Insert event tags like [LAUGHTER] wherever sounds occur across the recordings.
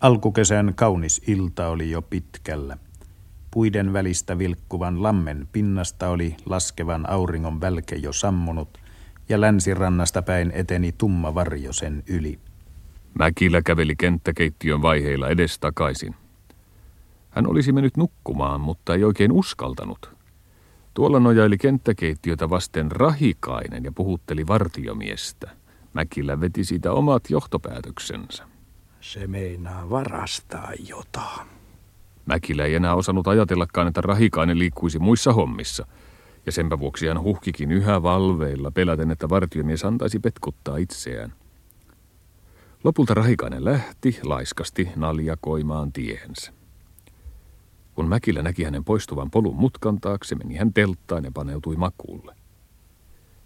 Alkukesän kaunis ilta oli jo pitkällä. Puiden välistä vilkkuvan lammen pinnasta oli laskevan auringon välke jo sammunut, ja länsirannasta päin eteni tumma varjo sen yli. Mäkillä käveli kenttäkeittiön vaiheilla edestakaisin. Hän olisi mennyt nukkumaan, mutta ei oikein uskaltanut. Tuolla nojaili kenttäkeittiötä vasten rahikainen ja puhutteli vartiomiestä. Mäkillä veti siitä omat johtopäätöksensä. Se meinaa varastaa jotain. Mäkillä ei enää osannut ajatellakaan, että rahikainen liikkuisi muissa hommissa. Ja senpä vuoksi hän huhkikin yhä valveilla, peläten, että vartiomies antaisi petkuttaa itseään. Lopulta rahikainen lähti laiskasti naljakoimaan tiehensä. Kun Mäkillä näki hänen poistuvan polun mutkan taakse, meni hän telttaan ja paneutui makuulle.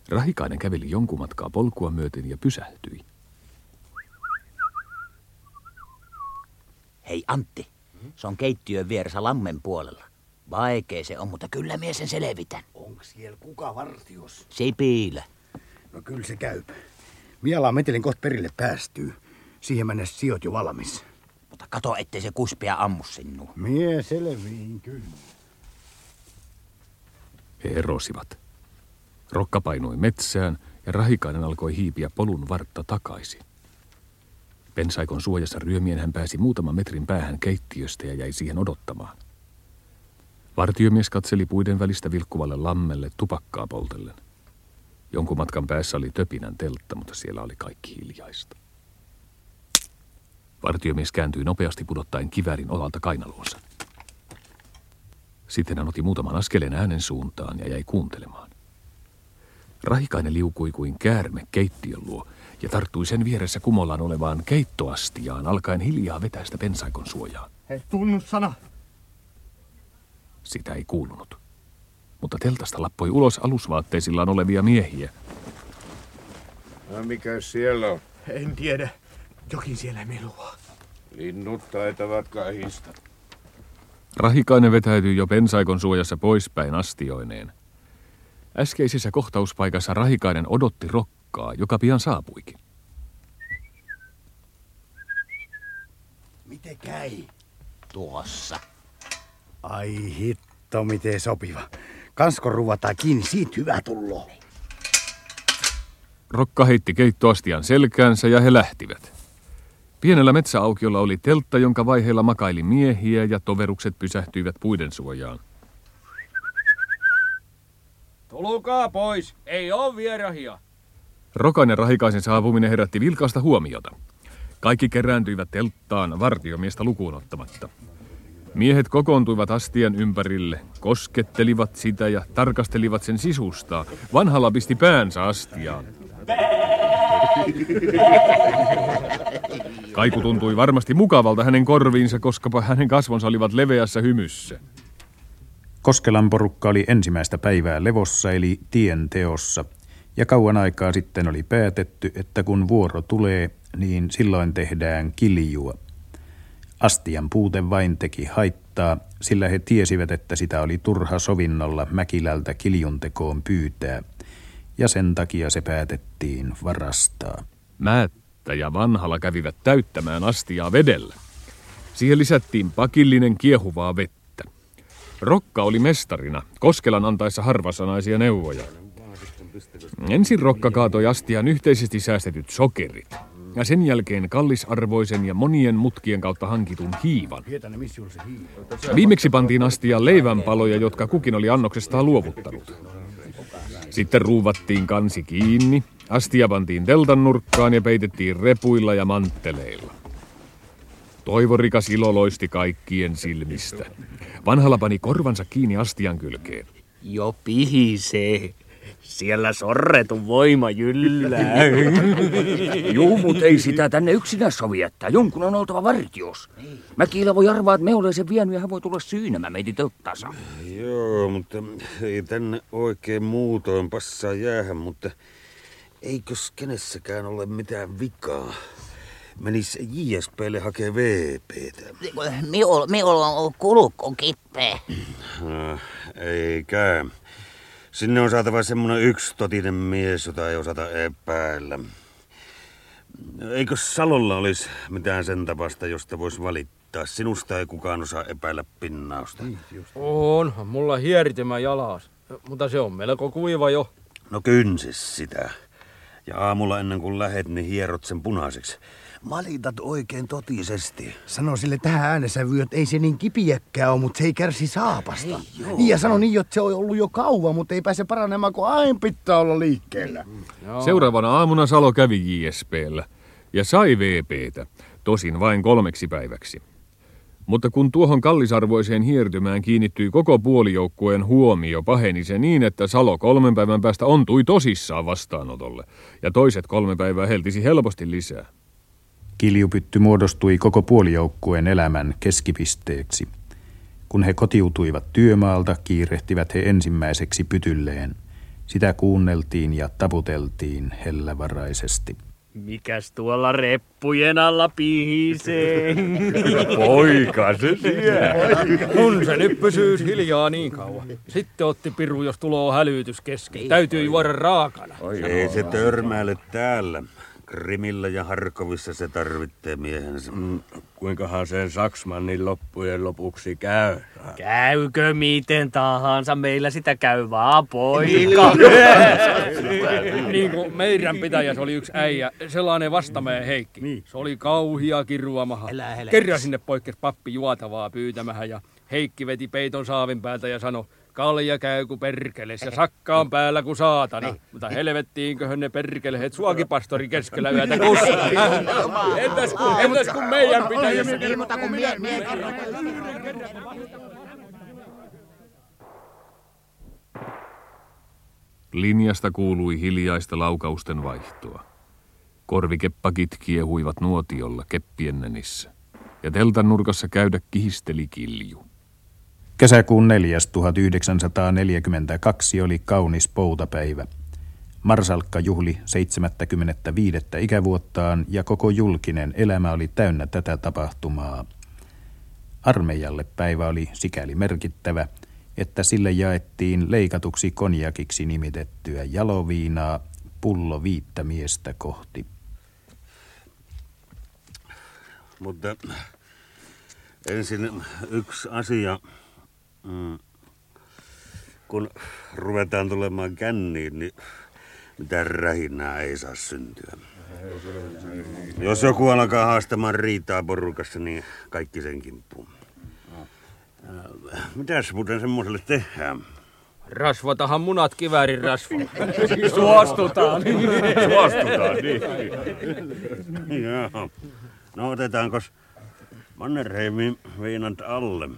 Rahikainen käveli jonkun matkaa polkua myöten ja pysähtyi. Hei Antti, se on keittiön vieressä lammen puolella. Vaikee se on, mutta kyllä mies sen selvitän. Onko siellä kuka vartios? Sipilä. No kyllä se käy. Miala metelin kohta perille päästyy. Siihen mennessä sijoit jo valmis. Mutta kato, ettei se kuspia ammu sinua. Mie selviin kyllä. He erosivat. Rokka painui metsään ja rahikainen alkoi hiipiä polun vartta takaisin. Pensaikon suojassa ryömien hän pääsi muutaman metrin päähän keittiöstä ja jäi siihen odottamaan. Vartiomies katseli puiden välistä vilkkuvalle lammelle tupakkaa poltellen. Jonkun matkan päässä oli töpinän teltta, mutta siellä oli kaikki hiljaista. Vartiomies kääntyi nopeasti pudottaen kivärin olalta kainaluonsa. Sitten hän otti muutaman askeleen äänen suuntaan ja jäi kuuntelemaan. Rahikainen liukui kuin käärme keittiön luo ja tarttui sen vieressä kumollaan olevaan keittoastiaan, alkaen hiljaa vetää sitä pensaikon suojaan. Hei, tunnussana! Sitä ei kuulunut. Mutta teltasta lappoi ulos alusvaatteisillaan olevia miehiä. No mikä siellä on? En tiedä. Jokin siellä melua. Linnut taitavat kahista. Rahikainen vetäytyi jo pensaikon suojassa poispäin astioineen. Äskeisessä kohtauspaikassa Rahikainen odotti rokkaa, joka pian saapuikin. Miten käy? Tuossa. Ai hitto, miten sopiva. Kansko ruvataan kiinni, siitä hyvä tullo. Rokka heitti keittoastian selkäänsä ja he lähtivät. Pienellä metsäaukiolla oli teltta, jonka vaiheilla makaili miehiä ja toverukset pysähtyivät puiden suojaan. Tulkaa pois, ei oo vierahia. Rokan ja Rahikaisen saapuminen herätti vilkaista huomiota. Kaikki kerääntyivät telttaan vartiomiestä lukuun ottamatta. Miehet kokoontuivat astian ympärille, koskettelivat sitä ja tarkastelivat sen sisusta. Vanhalla pisti päänsä astiaan. Kaiku tuntui varmasti mukavalta hänen korviinsa, koska hänen kasvonsa olivat leveässä hymyssä. Koskelan porukka oli ensimmäistä päivää levossa eli tien teossa, ja kauan aikaa sitten oli päätetty, että kun vuoro tulee, niin silloin tehdään kiljua. Astian puute vain teki haittaa, sillä he tiesivät, että sitä oli turha sovinnolla Mäkilältä kiljuntekoon pyytää, ja sen takia se päätettiin varastaa. Määttä ja vanhalla kävivät täyttämään astiaa vedellä. Siihen lisättiin pakillinen kiehuvaa vettä. Rokka oli mestarina, Koskelan antaessa harvasanaisia neuvoja. Ensin Rokka kaatoi astian yhteisesti säästetyt sokerit, ja sen jälkeen kallisarvoisen ja monien mutkien kautta hankitun hiivan. Viimeksi pantiin astiaan leivänpaloja, jotka kukin oli annoksestaan luovuttanut. Sitten ruuvattiin kansi kiinni, astia pantiin teltan nurkkaan ja peitettiin repuilla ja mantteleilla. Toivorikas ilo loisti kaikkien silmistä. Vanhalla pani korvansa kiinni astian kylkeen. Jo pihisee. Siellä sorretun voima jyllää. [LAUGHS] Juu, mut ei sitä tänne yksinä sovi jättää. Jonkun on oltava vartios. Mäkillä voi arvaa, että me olen sen vienyt ja hän voi tulla syynämään meitä telttaansa. Joo, mutta ei tänne oikein muutoin passaa jäähän, mutta eikös kenessäkään ole mitään vikaa? Menis JSPlle hakee VPtä. Miol on kulukko kippeä. No, [CLEARS THROAT] ei käy. Sinne on saatava semmonen yksi totinen mies, jota ei osata epäillä. Eikö Salolla olisi mitään sen tapasta, josta voisi valittaa? Sinusta ei kukaan osaa epäillä pinnausta. On, mulla hieritymä jalas. Mutta se on melko kuiva jo. No kynsis sitä. Ja aamulla ennen kuin lähet, niin hierot sen punaiseksi. Malitat oikein totisesti. Sano sille tähän äänesävyyn, että ei se niin kipiäkkää ole, mutta se ei kärsi saapasta. Ei, niin ja sano niin, että se on ollut jo kauan, mutta ei pääse paranemaan, kun aina pitää olla liikkeellä. Joo. Seuraavana aamuna Salo kävi JSPllä ja sai VPtä, tosin vain kolmeksi päiväksi. Mutta kun tuohon kallisarvoiseen hiertymään kiinnittyi koko puolijoukkueen huomio, paheni se niin, että Salo kolmen päivän päästä ontui tosissaan vastaanotolle, ja toiset kolme päivää heltisi helposti lisää. Kiljupytty muodostui koko puolijoukkueen elämän keskipisteeksi. Kun he kotiutuivat työmaalta, kiirehtivät he ensimmäiseksi pytylleen. Sitä kuunneltiin ja taputeltiin hellävaraisesti. Mikäs tuolla reppujen alla pihisee? Poika se siellä. Kun se nyt pysyy hiljaa niin kauan. Sitten otti piru, jos tulo hälytys kesken. Täytyy juoda raakana. Ei se törmäile täällä. Krimillä ja Harkovissa se tarvitsee miehensä. Mm, kuinkahan sen Saksmannin loppujen lopuksi käy? Käykö miten tahansa, meillä sitä käy vaan poika. niin kuin meidän pitäjäs oli yksi äijä, sellainen vastameen Heikki. Niin. Se oli kauhia kiruamaha. Kerran sinne poikkes pappi juotavaa pyytämähän ja Heikki veti peiton saavin päältä ja sanoi, kalja käy ku perkeles ja sakka on päällä ku saatana. Niin. Mutta helvettiinköhän ne perkelehet suokipastori keskellä yötä kustaa. entäs, kun, entäs kun meidän pitäisi... Ilmoita kun mie, mie Linjasta kuului hiljaista laukausten vaihtoa. Korvikeppakit kiehuivat nuotiolla keppien ja teltan nurkassa käydä kihisteli kilju. Kesäkuun 4. 1942 oli kaunis poutapäivä. Marsalkka juhli 75. ikävuottaan ja koko julkinen elämä oli täynnä tätä tapahtumaa. Armeijalle päivä oli sikäli merkittävä, että sille jaettiin leikatuksi konjakiksi nimitettyä jaloviinaa pullo viittä miestä kohti. Mutta ensin yksi asia Mm. Kun ruvetaan tulemaan känniin, niin mitään rähinää ei saa syntyä. Jos joku alkaa haastamaan riitaa porukassa, niin kaikki sen kimppuun. Mitäs muuten semmoiselle tehdään? Rasvatahan munat kiväärin rasva. [LAUGHS] Suostutaan. Suostutaan, niin. Joo. No otetaanko Mannerheimin viinat alle?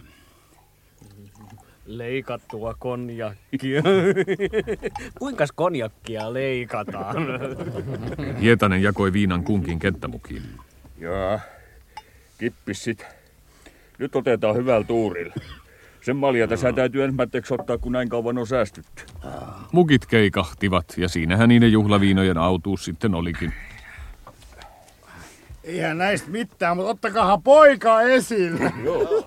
Leikattua konjakkia. [LAUGHS] Kuinka konjakkia leikataan? [LAUGHS] Hietanen jakoi viinan kunkin kenttämukiin. Jaa, kippissit. Nyt otetaan hyvällä tuurilla. Sen malja tässä täytyy ensimmäiseksi ottaa, kun näin kauan on säästytty. Mukit keikahtivat ja siinähän niiden juhlaviinojen autuus sitten olikin. Eihän näistä mitään, mutta ottakahan poika esille. Joo.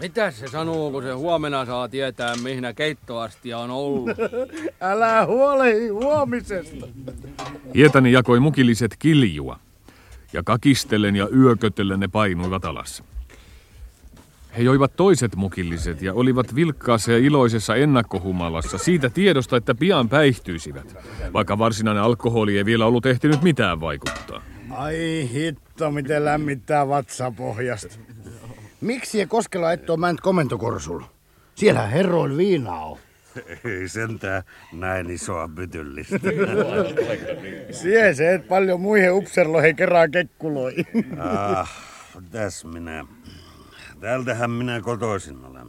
Mitä se sanoo, kun se huomenna saa tietää, mihin keittoastia on ollut? [LAUGHS] Älä huolehi huomisesta. Hietani jakoi mukilliset kiljua, ja kakistellen ja yökötellen ne painuivat alas. He joivat toiset mukilliset ja olivat vilkkaassa ja iloisessa ennakkohumalassa siitä tiedosta, että pian päihtyisivät, vaikka varsinainen alkoholi ei vielä ollut ehtinyt mitään vaikuttaa. Ai hitto, miten lämmittää vatsapohjasta. Miksi ei Koskela et ole mänt komentokorsulla? Siellä herroilla viinaa on. Ei sentään näin isoa pytyllistä. Sie se, et paljon muihin upserloihin kerran kekkuloi. ah, tässä minä. Täältähän minä kotoisin olen.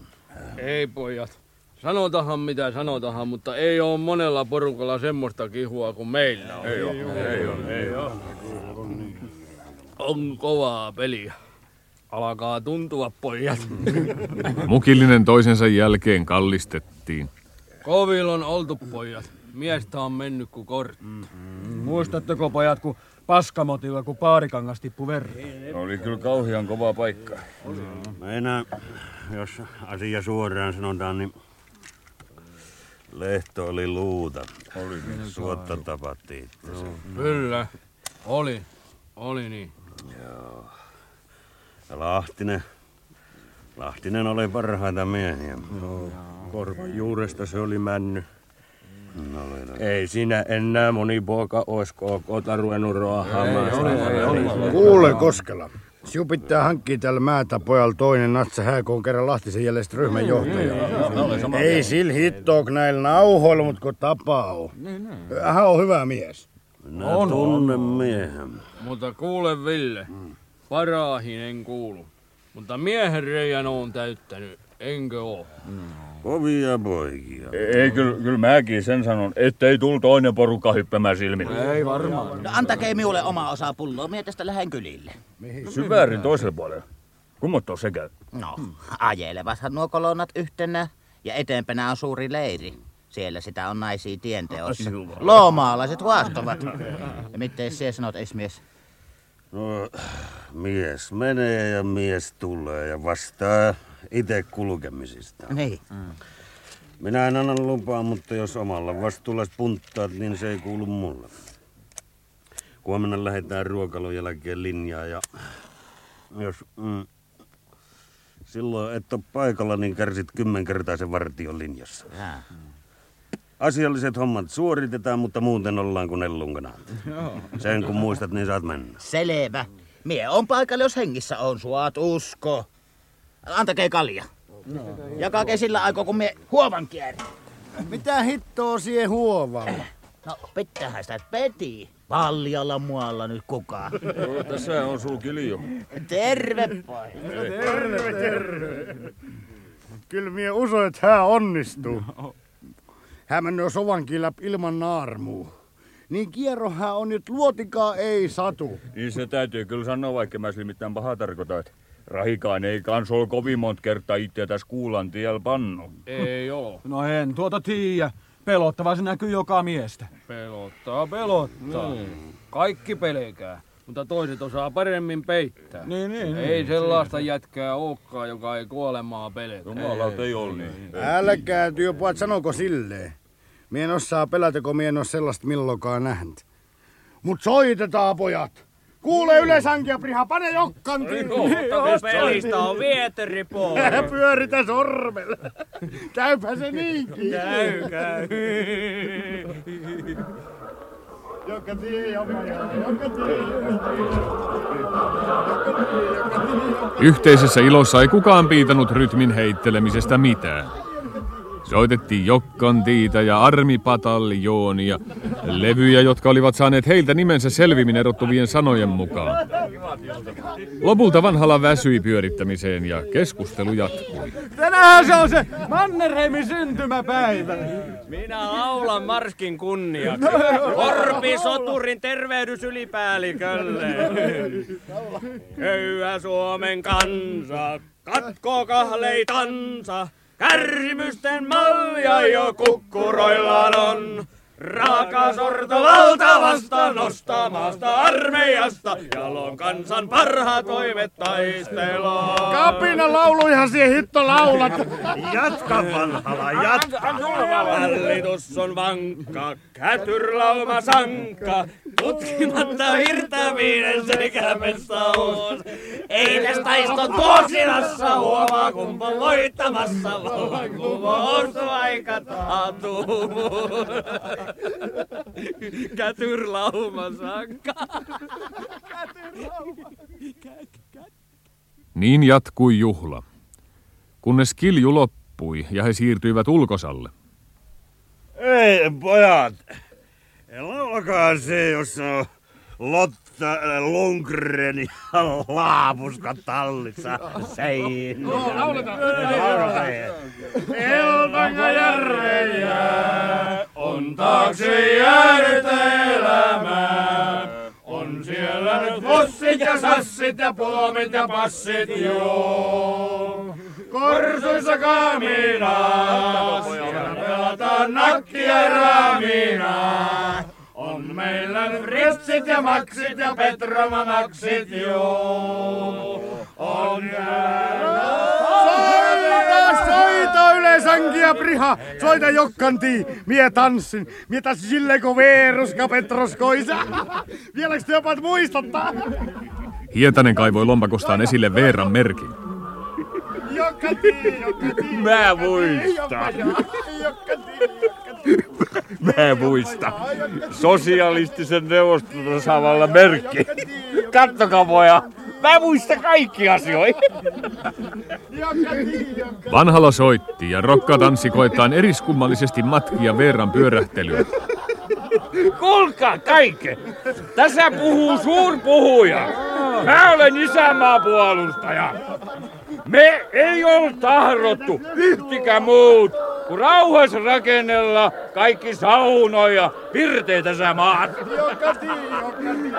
Ei pojat. Sanotahan mitä sanotahan, mutta ei ole monella porukalla semmoista kihua kuin meillä on. Ei ole, ei ole, ei ole. On kovaa peliä. Alkaa tuntua, pojat. [LAUGHS] Mukillinen toisensa jälkeen kallistettiin. Kovilla on oltu, pojat. Miestä on mennyt kuin kortti. Mm-hmm. Muistatteko, pojat, kun paskamotilla, kun paarikangas tippu verran? Oli kyllä kauhean kova paikka. Mm. Enää, jos asia suoraan sanotaan, niin Lehto oli luuta. Oli. Suotta tapattiin. Kyllä. Oli. Oli niin. Ja Lahtinen. Lahtinen oli parhaita miehiä. Joo, korvan juuresta se oli männy. No, oli. Ei siinä enää moni poika ois kookota ruvennut roahaamaan. Kuule Koskela. Sinun pitää hankkia tällä määtä pojalla toinen natsa hääkoon kerran Lahtisen jäljestä ryhmän johtaja. Ei sillä hittook näillä nauhoilla, mutta kun tapaa on. Hän on hyvä mies. Minä tunnen miehen. Mutta kuule Ville, parahin en kuulu. Mutta miehen reijän on täyttänyt, enkö oo? Kovia poikia. Ei, kyllä, kyllä mäkin sen sanon, ettei tul toinen porukka hyppämään silmille. Ei varmaan. No, antakee minulle oma osa pulloa, mie tästä lähden kylille. Syväärin toiselle puolelle. Kummotto se käy? No, ajelevathan nuo kolonnat yhtenä ja eteenpänä on suuri leiri. Siellä sitä on naisia tienteossa. Loomaalaiset huastovat. Ja miten sinä sanot, esmies? No, mies menee ja mies tulee ja vastaa itse kulkemisista. Niin. Minä en anna lupaa, mutta jos omalla vastuulla spunttaat, niin se ei kuulu mulle. Huomenna lähdetään ruokalon jälkeen linjaa ja jos mm, silloin et ole paikalla, niin kärsit kymmenkertaisen vartion linjassa. Jaa. Asialliset hommat suoritetaan, mutta muuten ollaan kuin ellunkanat. Sen kun muistat, niin saat mennä. Selvä. Mie on paikalla, jos hengissä on. Suat usko. Antakee kalja. Jakake sillä aikaa, kun mie huovan kierrän. Mitä hittoa siihen huovalla? No, pitäähän sitä peti. Paljalla muualla nyt kukaan. Tässä on sul kilju. Terve, poi. Terve, terve. Kyllä mie uso, että hän onnistuu. Hän menee sovankin läpi ilman naarmuu. Niin kierrohän on nyt luotikaa ei satu. Niin se täytyy kyllä sanoa, vaikka mä sillä mitään pahaa tarkoita, että Rahikaan ei kans ole kovin monta kertaa itse tässä kuulan tiellä pannu. Ei oo. No en tuota tiiä. Pelottava se näkyy joka miestä. Pelottaa, pelottaa. Kaikki pelkää, mutta toiset osaa paremmin peittää. Niin, niin, Ei sellaista jätkää olekaan, joka ei kuolemaa pelkää. Jumalauta ei ole niin. Älkää työpojat sanoko silleen. Mie en osaa pelätä, kun mie en oo sellaista milloinkaan nähnyt. Mut soitetaan pojat. Kuule yleisankia, Priha, pane jokkan Pelistä on vieteri pyöritä sormella. Käypä se niinkin. Käy, käy. Joka tie, joka jää, joka tie. Yhteisessä ilossa ei kukaan piitannut rytmin heittelemisestä mitään. Soitettiin Jokkantiita ja armipataljonia, levyjä, jotka olivat saaneet heiltä nimensä selvimmin erottuvien sanojen mukaan. Lopulta vanhalla väsyi pyörittämiseen ja keskustelu jatkui. Tänään se on se Mannerheimin syntymäpäivä. Minä laulan Marskin kunniaksi. Korpi soturin tervehdys ylipäällikölle. Köyhä Suomen kansa, katko kahleitansa. Kärsimysten malja jo kukkuroillaan on. Raaka sorto valtavasta nostamasta armeijasta, jalon kansan parhaat toimet taistelua. Kapina lauluihan siihen hitto laulat. Jatka vanhala, jatka! Hallitus on vankka, kätyrlauma sankka, tutkimatta hirtäminen sekä mestaus. Ei tästä taiston tuosinassa huomaa, kumpa on voittamassa vallankumous aika taatuu. Kätyrlauma sankka. Niin jatkui juhla, kunnes kilju loppui ja he siirtyivät ulkosalle. Ei, pojat. Laulakaa se, jos on Lotta äh, Lundgren ja Laapuska tallissa seinällä. Lauletaan. Eltanga järvejä on taakse jäänyt elämää. On siellä nyt fossit ja sassit ja puomit ja passit joo. Korsuissa kaminaa, siellä pelataan nakkia ja raminaa. On meillä nyt Fritsit ja Maksit ja Petromamaksit joo. On jäänyt Soita yleisankia priha, soita jokkanti. Mie tanssin, mie tanssin silleen kun Veeruska Petroskoisa. [LAUGHS] Vieläks te jopa muistattaa? Hietanen kaivoi lompakostaan esille Veeran merkin. [LAUGHS] Mä muistan. Mä muistan. Sosialistisen neuvostotasavallan merkki. Kattokaa poja. Mä muistan kaikki asioita. Vanhala soitti ja rokka tanssi koetaan eriskummallisesti matkia Veeran pyörähtelyä. Kuulkaa kaikki. Tässä puhuu suurpuhuja. Mä olen isänmaapuolustaja. Me ei ole tahdottu yhtikään muut, kun rauhassa rakennella kaikki saunoja, pirteitä sä maat.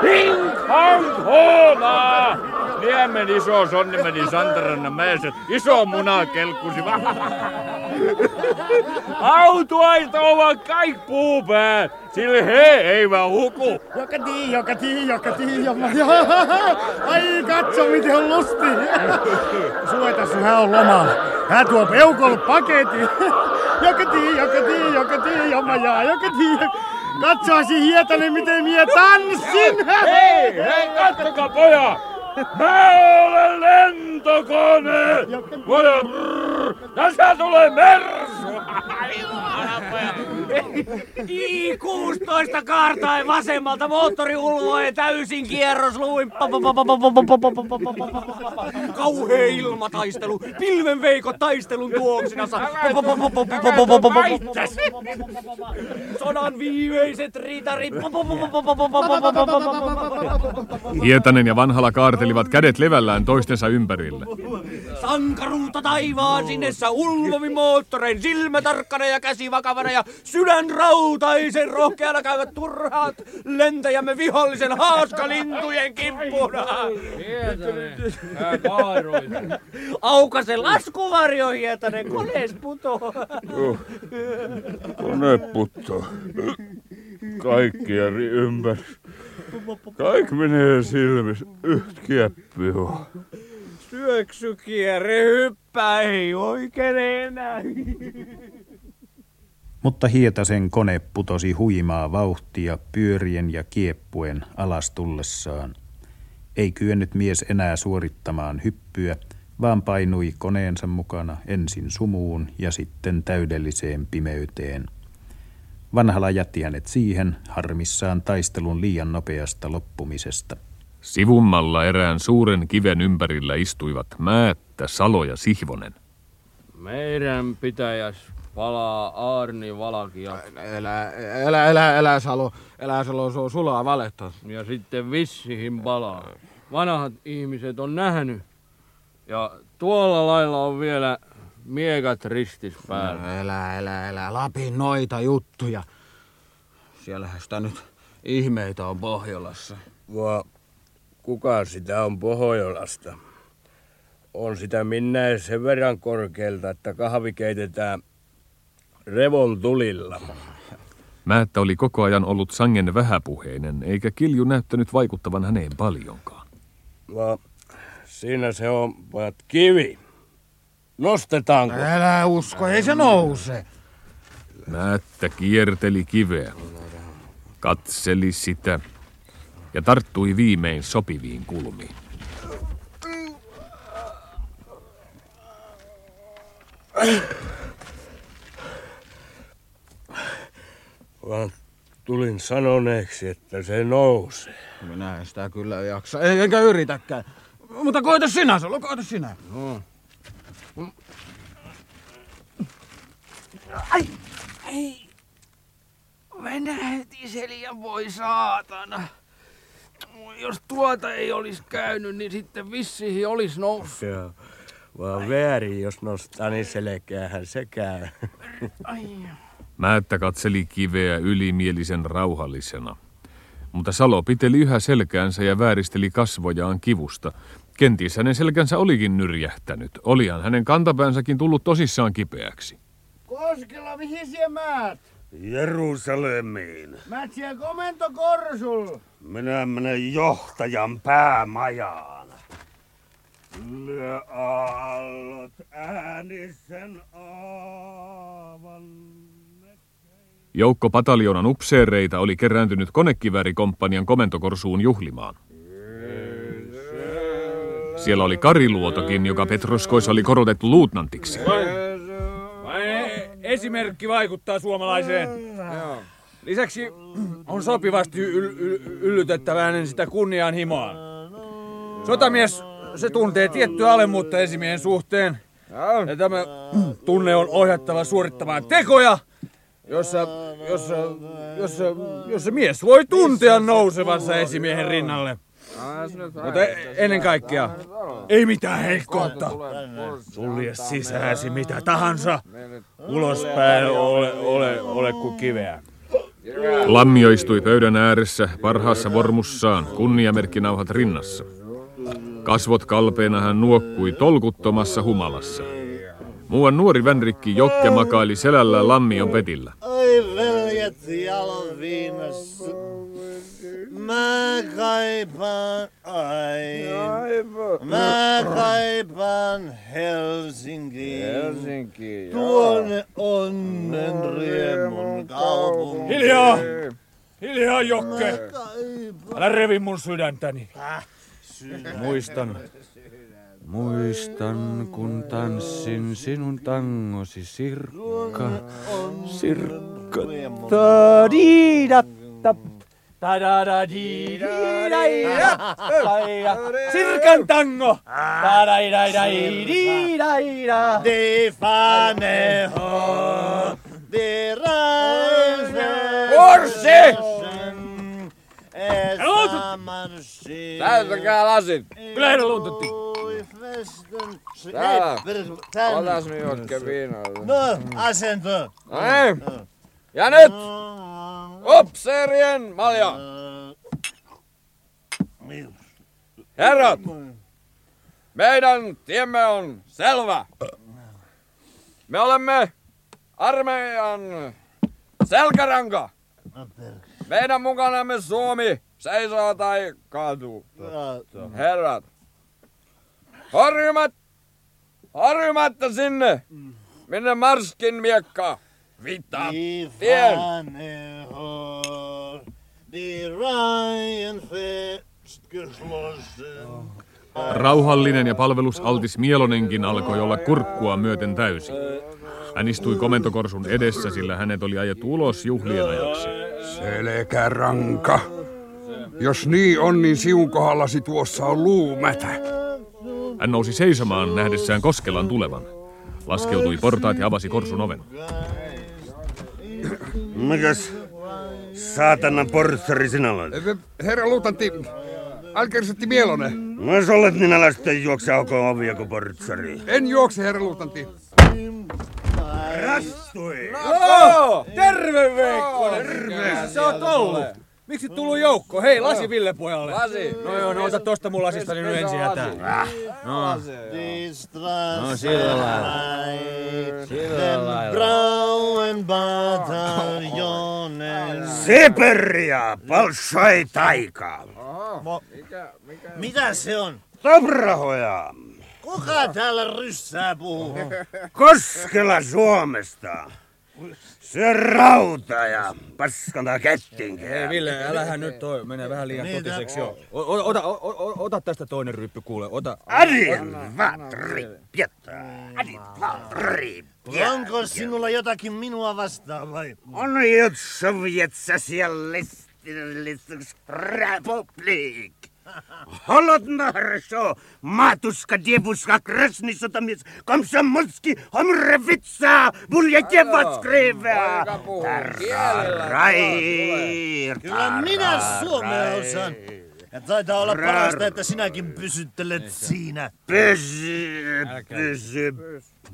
Hing hong hooma! Niemen iso sonni meni Santarannan mäessä, iso muna kelkkusi. Autuaista ovat kaikki puupäät, sillä he eivät huku. Jokkati, jokkati, jokkati, jokkati. [LAUGHS] Ai katso miten on lusti. [LAUGHS] Suetas hän on lomalla. Hän tuo peukol paketin. [LAUGHS] Jokkati, jokkati, jokkati, jomma jaa, jokkati. Katsoasi Hietanen miten mie tanssin. Hei, hei, kattokaa pojat! Mä olen lentokone! Mulla brrr, tässä tulee mersu! I-16 kaartain vasemmalta moottori ulvoen täysin kierrosluin. Kauhea ilmataistelu, pilvenveikot taistelun tuoksinassa. Sodan viimeiset ritarit. Hietanen ja Vanhala kaartelivat kädet levällään toistensa ympärillä. Sankaruutta taivaan sinessä ulvovi moottorein, silmä tarkkana ja käsi vakavana ja sydän rautaisen rohkeana käyvät turhaat lentäjämme vihollisen haaskalintujen kimppuna. Aukase laskuvarjo, Hietanen, konees putoo. Kone puttoo. Kaikki eri ympäri. Kaikki menee silmissä yhtä pihoa. Syöksykierre hyppää, ei oikein enää. Mutta Hietasen kone putosi huimaa vauhtia pyörien ja kieppuen alas tullessaan. Ei kyennyt mies enää suorittamaan hyppyä, vaan painui koneensa mukana ensin sumuun ja sitten täydelliseen pimeyteen. Vanhala jätti hänet siihen, harmissaan taistelun liian nopeasta loppumisesta. Sivummalla erään suuren kiven ympärillä istuivat Määttä, Salo ja Sihvonen. Meidän pitäjäs palaa Arni Valakia. Elä, elä, elä, elä Salo, elä Salo, se on sulaa valetta. Ja sitten vissihin palaa. Vanhat ihmiset on nähnyt. Ja tuolla lailla on vielä miekat ristis päällä. Elä, elä, elä, Lapin noita juttuja. Siellähän sitä nyt ihmeitä on Pohjolassa. Vaan kuka sitä on Pohjolasta? On sitä minne sen verran korkealta, että kahvi keitetään revon tulilla. Määttä oli koko ajan ollut sangen vähäpuheinen, eikä Kilju näyttänyt vaikuttavan häneen paljonkaan. Vaan siinä se on pojat kivi. Nostetaanko? Älä usko, ei se nouse. Määttä kierteli kiveä, katseli sitä ja tarttui viimein sopiviin kulmiin. Vaan tulin sanoneeksi, että se nousee. Minä en sitä kyllä jaksa, ei, enkä yritäkään. Mutta koita sinä, Salo, koita sinä. No. Ai, ei. Venähti se liian voi saatana. Jos tuota ei olisi käynyt, niin sitten vissiin olisi noussut. Joo. Vaan väärin, jos nostaa, niin selkeähän se käy. Ai. Määttä katseli kiveä ylimielisen rauhallisena. Mutta Salo piteli yhä selkäänsä ja vääristeli kasvojaan kivusta. Kenties hänen selkänsä olikin nyrjähtänyt. Olihan hänen kantapäänsäkin tullut tosissaan kipeäksi. Koskela, mihin sie määt? Jerusalemiin. Määt sie komentokorsul. Minä menen johtajan päämajaan. Lyö aallot äänisen aavan. Joukko pataljonan upseereita oli kerääntynyt konekiväärikomppanian komentokorsuun juhlimaan. Siellä oli Kariluotokin, joka Petroskois oli korotettu luutnantiksi. Esimerkki vaikuttaa suomalaiseen. Lisäksi on sopivasti yl- yl- yllytettävä hänen sitä kunnianhimoa. Sotamies, se tuntee tiettyä alemmuutta esimiehen suhteen. Ja tämä tunne on ohjattava suorittamaan tekoja, jossa, jossa, jossa, jossa mies voi tuntea nousevansa esimiehen rinnalle. Mutta ennen kaikkea, ei mitään heikkoutta. Sulje sisääsi mitä tahansa. Ulospäin ole, ole, ole kuin kiveä. Lammio istui pöydän ääressä parhaassa vormussaan, kunniamerkkinauhat rinnassa. Kasvot kalpeena hän nuokkui tolkuttomassa humalassa. Muuan nuori vänrikki Jokke makaili selällään lammion petillä. Ai veljet jaloviinassa. Mä kaipaan, ai, mä kaipaan Helsinkiin. Helsinkiin, Tuonne onnen riemun kaupunkiin. Hiljaa! Hiljaa, Jokke! Älä revi mun sydäntäni. Muistan. Muistan, kun tanssin sinun tangosi, Sirkka, Sirkka. Ta-di-da-da. Ta-da-da-di-di-da-da. Sirkan tango! Ta-da-da-da-di-da-da. Det faneho, det reisen. Orsi! Täytäkää lasit. Kyllä heidän luututti. Täällä. Tänne. Otas nyt jotke viinaa. No, asento. No niin. Ja nyt! Upseerien malja! Herrat! Meidän tiemme on selvä. Me olemme armeijan selkäranka. Meidän mukanamme Suomi seisoo tai kaatuu. Herrat, horjumat, horjumatta sinne, minne Marskin miekka Die tien. Rauhallinen ja palvelusaltis Mielonenkin alkoi olla kurkkua myöten täysi. Hän istui komentokorsun edessä, sillä hänet oli ajettu ulos juhlien ajaksi. Selkäranka. Jos niin on, niin siun kohdallasi tuossa on luumätä. Hän nousi seisomaan nähdessään Koskelan tulevan. Laskeutui portaat ja avasi korsun oven. Mikäs saatana portsari sinä olet? Herra luutantti, Alkersetti Mielonen. No jos olet, niin älä sitten juokse aukoon ovia kuin portsari. En juokse, herra luutantti. Rastui! No, terve Veikkonen! Terve! Missä sä oot ollut? Miksi tullut joukko? Hei, lasi Ville pojalle. Lasi. No joo, no ota tosta mun lasista niin nyt ensin hätää. No. Die Straße No sillä lailla. Sillä lailla. Bataillonen. Siberia, Bolshoi taika. Mitä se on? Tabrahoja. Kuka täällä ryssää puhuu? Koskela Suomesta. Se rauta ja paskanta kettinkään. Ei Ville, älähän nyt toi, menee vähän liian Niin, totiseksi jo. Ota, ota tästä toinen ryppy kuule, ota. Adin vatri piettä. Adin vatri Onko sinulla jotakin minua vastaan vai? On jut Sovjet Socialistisk Republik. Холодно хорошо, матушка, девушка, красный сотомец, комсомольский, омравица, бульякева скривя. Rair, Kyllä minä suomea osaan. Ja taitaa olla parasta, että sinäkin pysyttelet siinä. Pysy, pysy,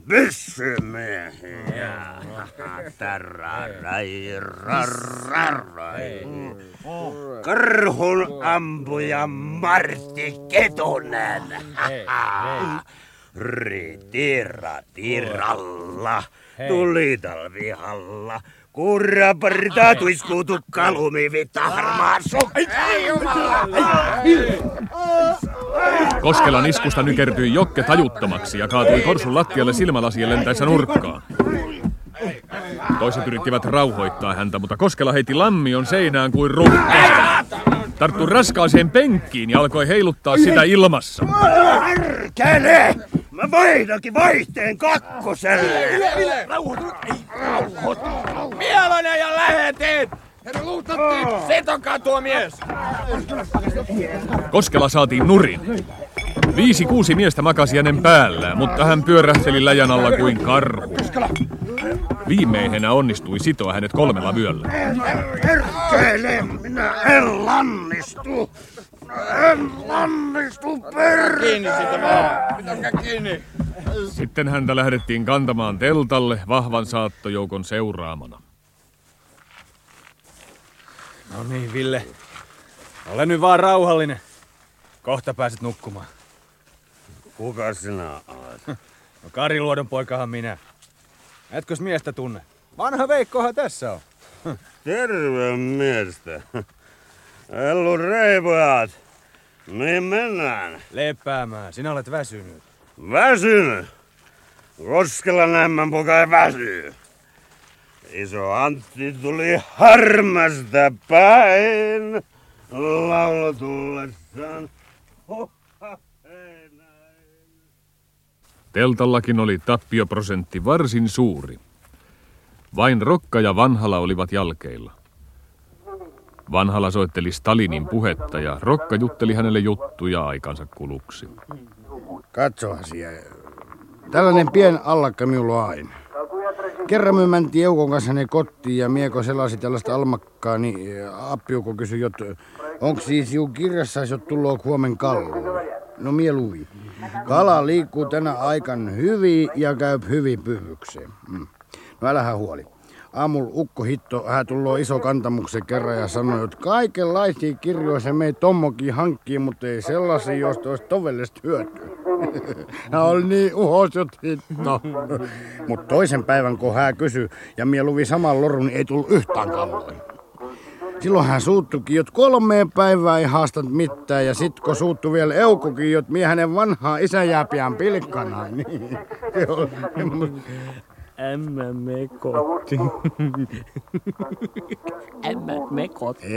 pysy. miehiä. Tarrarai, rarrarai. Karhun ampuja Martti Ketonen. Ritira tiralla, tuli talvihalla. Kurra parta tuiskuutu kalumi vitta harmaa. Ei! Koskelan iskusta nykertyi Jokke tajuttomaksi ja kaatui korsun lattialle silmälasien lentäessä nurkkaan. Toiset yrittivät rauhoittaa häntä, mutta Koskela heitti lammion seinään kuin rukka. Tarttui raskaaseen penkkiin ja alkoi heiluttaa sitä ilmassa. Kele! Mä vaihdakin vaihteen kakkoselle! Mielonen ja lähetit! Herra luutnantti, setokaa tuo mies! Koskela saatiin nurin. Viisi kuusi miestä makasi hänen päällään, mutta hän pyörähteli läjän alla kuin karhu. Viimeisenä onnistui sitoa hänet kolmella vyöllä. Perkele! Minä en lannistu! En lannistu. Kiinni siitä vaan! Pitäkää kiinni! Sitten häntä lähdettiin kantamaan teltalle vahvan saattojoukon seuraamana. No niin, Ville. Ole nyt vaan rauhallinen. Kohta pääset nukkumaan. Kuka sinä olet? [LAUGHS] No Kari Luodon poikahan minä. Etkös miestä tunne? Vanha Veikkohan tässä on. [LAUGHS] Terve miestä. Ellu reipojat. Mihin mennään? Lepäämään. Sinä olet väsynyt. Väsynyt? Koskella nämmän poka ei väsy. Iso Antti tuli harmasta päin. Laulu tullessaan. Teltallakin oli tappioprosentti varsin suuri. Vain Rokka ja Vanhala olivat jalkeilla. Vanhala soitteli Stalinin puhetta ja Rokka jutteli hänelle juttuja aikansa kuluksi. Katso asia. Tällainen pien allakka minulla on aina. Kerran me mentiin Eukon kanssa ne kotiin ja Mieko selasi tällaista almakkaa, niin appiuko kysyi, että onko siis juu kirjassa, jos tullut huomen kallo? No mie luvi. Kala liikkuu tänä aikan hyvin ja käy hyvin pyhykseen. Mm. No älähän huoli. Aamulla Ukko Hitto, hän tulloo iso kantamuksen kerran ja sanoi, että kaikenlaisia kirjoja se mei tommokin hankkii, mutta ei sellaisia, joista olisi tovellista hyötyä. [LAUGHS] hän oli niin uhos, hitto. [LAUGHS] mutta toisen päivän, kun hän kysyi ja mie luvi saman lorun, niin ei tullut yhtään kalloin. Silloin hän suuttukin, että kolmeen päivää ei haastat mitään. Ja sit kun suuttu vielä Eukokin, että mie hänen vanhaa isä jää pian pilkkana. [LAUGHS] Niin. Ämmä me kotti. [LAUGHS] Ämmä me kottaa.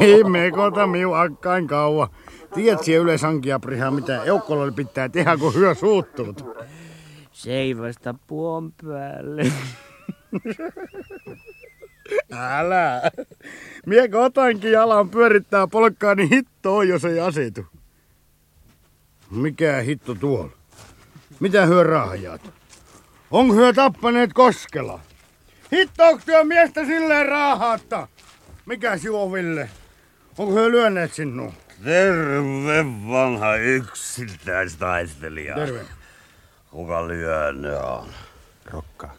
Ei me kota miu akkain kauan. Tiedät siellä yleensä hankia prihaa, mitä Eukkolle pitää tehdä, kun hyö suuttuut. Seivästä puon päälle. [LAUGHS] Älä. Mie kotankin jalan pyörittää polkkaa, niin hitto on, jos ei asetu. Mikä hitto tuolla? Mitä hyö rahjaat? Onko hyö tappaneet koskella? Hitto, onko työ miestä silleen raahaatta? Mikä juo Ville? Onko hyö lyöneet sinua? Terve vanha yksittäistaistelija. Terve. Kuka lyönne on? Rokka,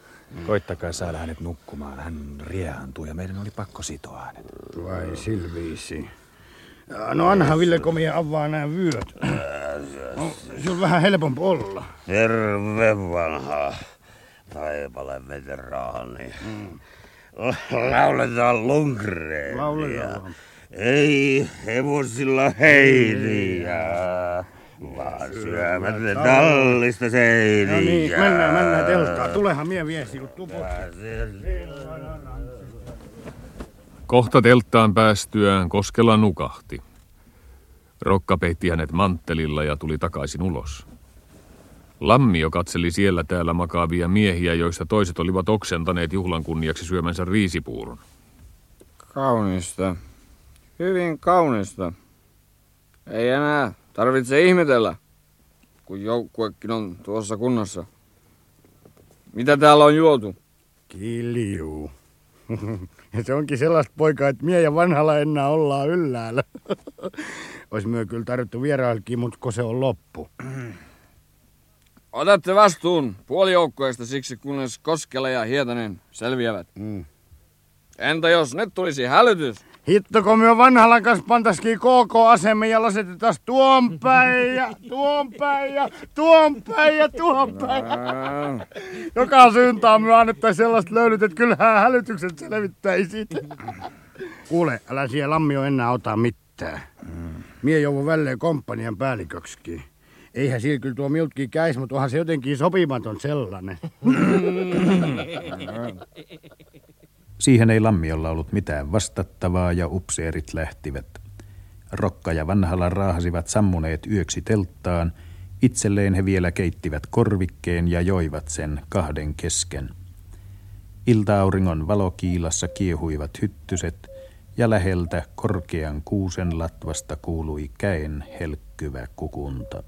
koittakaa saada hänet nukkumaan. Hän riehantuu ja meidän oli pakko sitoa hänet. Vai silviisi. No anna Ville komia avaa nämä vyöt. No, se on vähän helpompi olla. Terve vanha taipale veteraani. Mm. [LAUGHS] Lauletaan Lundgrenia. Lauletaan. Ei hevosilla heiriä, vaan syömättä tallista seiniä. No niin, mennään, mennään telttaan. Tulehan mie viesti, kun tupot. Kohta telttaan päästyään Koskela nukahti. Rokka peitti hänet manttelilla ja tuli takaisin ulos. Lammio katseli siellä täällä makaavia miehiä, joista toiset olivat oksentaneet juhlan kunniaksi syömänsä riisipuuron. Kaunista. Hyvin kaunista. Ei enää tarvitse ihmetellä, kun joukkuekin on tuossa kunnossa. Mitä täällä on juotu? Kilju. [LAUGHS] Ja se onkin sellaista poikaa, että mie ja vanhalla enää ollaan ylhäällä. [LAUGHS] Ois myö kyllä tarvittu vierailkin, mutta kun se on loppu. [CLEARS THROAT] Otatte vastuun puolijoukkueesta siksi, kunnes Koskela ja Hietanen selviävät. Mm. Entä jos nyt tulisi hälytys? Hitto, kun me vanhalla kanssa pantaskiin KK-asemme ja lasetetaan tuon päin ja tuon päin ja tuon päin ja tuon päin. Joka suuntaan me annettaisiin sellaista löydyt, että kyllähän hälytykset selvittäisi. Kuule, älä siellä lammio enää ota mitään. Mie joudun välleen komppanian päälliköksikin. Eihän sillä kyllä tuo miltkin käis, mutta onhan se jotenkin sopimaton sellainen. [LAUGHS] Siihen ei Lammiolla ollut mitään vastattavaa ja upseerit lähtivät. Rokka ja Vanhala raahasivat sammuneet yöksi telttaan. Itselleen he vielä keittivät korvikkeen ja joivat sen kahden kesken. Ilta-auringon valokiilassa kiehuivat hyttyset ja läheltä korkean kuusen latvasta kuului käen helkkyvä kukunta.